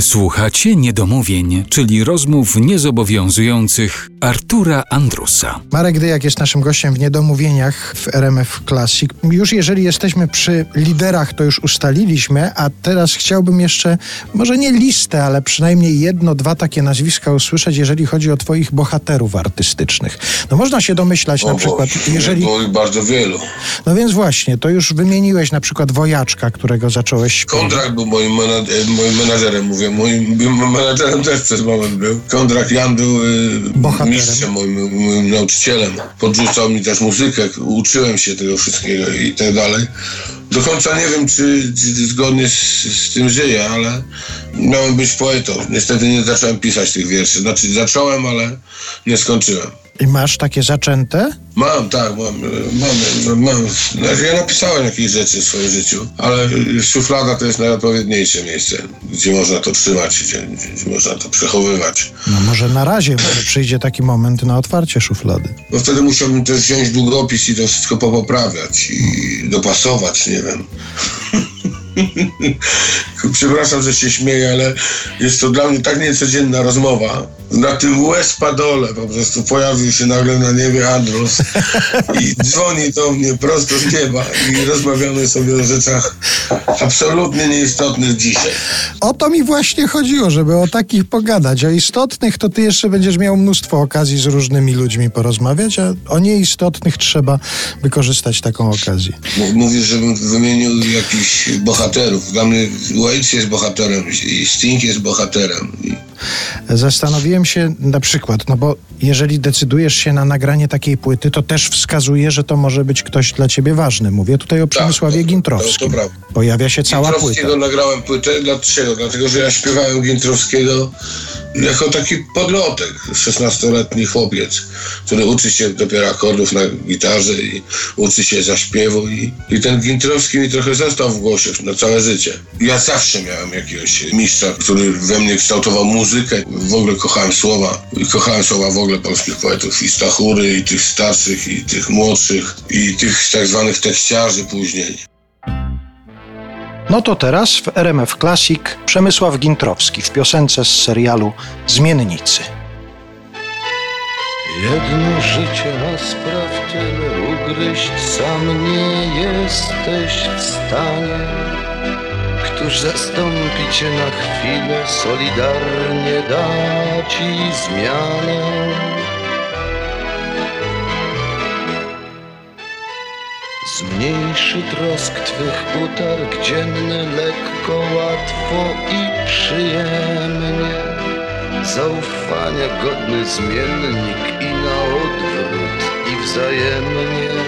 Słuchacie niedomówień, czyli rozmów niezobowiązujących Artura Andrusa. Marek Dyjak jest naszym gościem w Niedomówieniach w RMF Classic. Już jeżeli jesteśmy przy liderach, to już ustaliliśmy, a teraz chciałbym jeszcze, może nie listę, ale przynajmniej jedno, dwa takie nazwiska usłyszeć, jeżeli chodzi o twoich bohaterów artystycznych. No można się domyślać na O przykład, Boże, jeżeli... Bardzo wielu. No więc właśnie, to już wymieniłeś na przykład Wojaczka, którego zacząłeś. Kondrak był moim, mena- e, moim menadżerem, mówię. Moim moim menadżerem też przez moment był. Kondrak Jan był y, mistrzem, moim, moim nauczycielem. Podrzucał mi też muzykę, uczyłem się tego wszystkiego i tak dalej. Do końca nie wiem, czy, czy zgodnie z, z tym żyję, ale miałem być poetą. Niestety nie zacząłem pisać tych wierszy. Znaczy zacząłem, ale nie skończyłem. I masz takie zaczęte? Mam, tak, mam, mam, mam. Znaczy, ja napisałem jakieś rzeczy w swoim życiu, ale szuflada to jest najodpowiedniejsze miejsce, gdzie można to trzymać, gdzie, gdzie można to przechowywać. No może na razie, może przyjdzie taki moment na otwarcie szuflady. No wtedy musiałbym też wziąć długopis i to wszystko popoprawiać i dopasować, nie wiem. Przepraszam, że się śmieję, ale jest to dla mnie tak niecodzienna rozmowa. Na tym łez padole po prostu pojawił się nagle na niebie Andrus i dzwoni do mnie prosto z nieba i rozmawiamy sobie o rzeczach absolutnie nieistotnych dzisiaj. O to mi właśnie chodziło, żeby o takich pogadać. O istotnych to ty jeszcze będziesz miał mnóstwo okazji z różnymi ludźmi porozmawiać, a o nieistotnych trzeba wykorzystać taką okazję. Mówisz, żebym wymienił jakichś bohaterów. Dla mnie Waits jest bohaterem i Sting jest bohaterem. I Zastanowiłem się na przykład, no bo jeżeli decydujesz się na nagranie takiej płyty, to też wskazuje, że to może być ktoś dla ciebie ważny. Mówię tutaj o Przemysławie to- to- Gintrowskim. to prawda. Pojawia się cała płyta. Gintrowskiego nagrałem płytę. Dlaczego? Dlatego, że ja śpiewałem Gintrowskiego jako taki podlotek, 16-letni chłopiec, który uczy się dopiero akordów na gitarze i uczy się zaśpiewu i, i ten Gintrowski mi trochę został w głosie na całe życie. Ja zawsze miałem jakiegoś mistrza, który we mnie kształtował muzykę. W ogóle kochałem słowa. I kochałem słowa w ogóle polskich poetów. I Stachury, i tych starszych, i tych młodszych, i tych tak zwanych tekściarzy później. No to teraz w RMF Classic Przemysław Gintrowski w piosence z serialu Zmiennicy. Jedno życie ma spraw tyle ugryźć sam nie jesteś w stanie Któż zastąpi cię na chwilę, solidarnie da ci zmianę. Zmniejszy trosk twych utarg dzienny lekko, łatwo i przyjemnie. Zaufania godny zmiennik i na odwrót i wzajemnie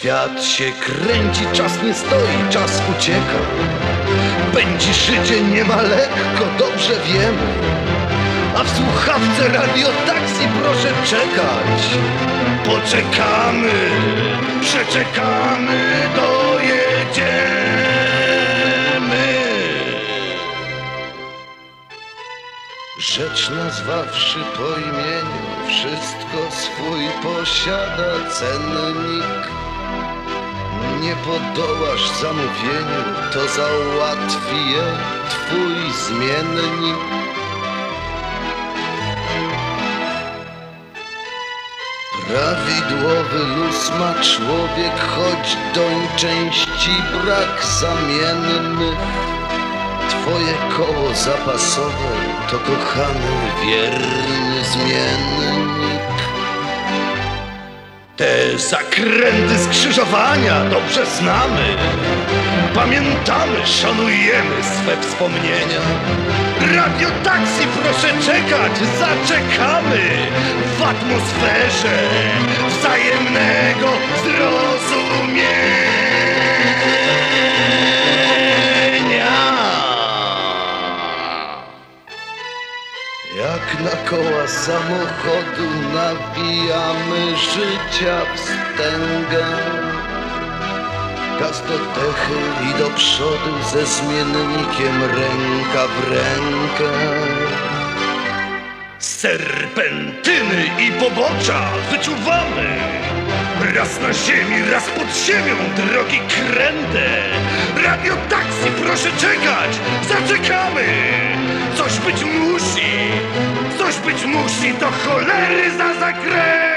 Świat się kręci, czas nie stoi, czas ucieka. Pędzi życie nie ma lekko, dobrze wiemy. A w słuchawce radiotaksji proszę czekać. Poczekamy, przeczekamy, dojedziemy. Rzecz nazwawszy po imieniu, wszystko swój posiada cennik. Nie podołasz zamówieniu, to załatwi je twój zmiennik. Prawidłowy luz ma człowiek, choć doń części brak zamiennych. Twoje koło zapasowe to kochany, wierny zmiennik. Te zakręty skrzyżowania dobrze znamy. Pamiętamy, szanujemy swe wspomnienia. Radio taksi proszę czekać, zaczekamy w atmosferze wzajemnego Jak na koła samochodu nawijamy życia wstęgę. Gaz do dechy i do przodu ze zmiennikiem ręka w rękę. Serpentyny i pobocza wyczuwamy. Raz na ziemi, raz pod ziemią, drogi kręte Radio taksi, proszę czekać, zaczekamy Coś być musi, musi, to cholery za zakręt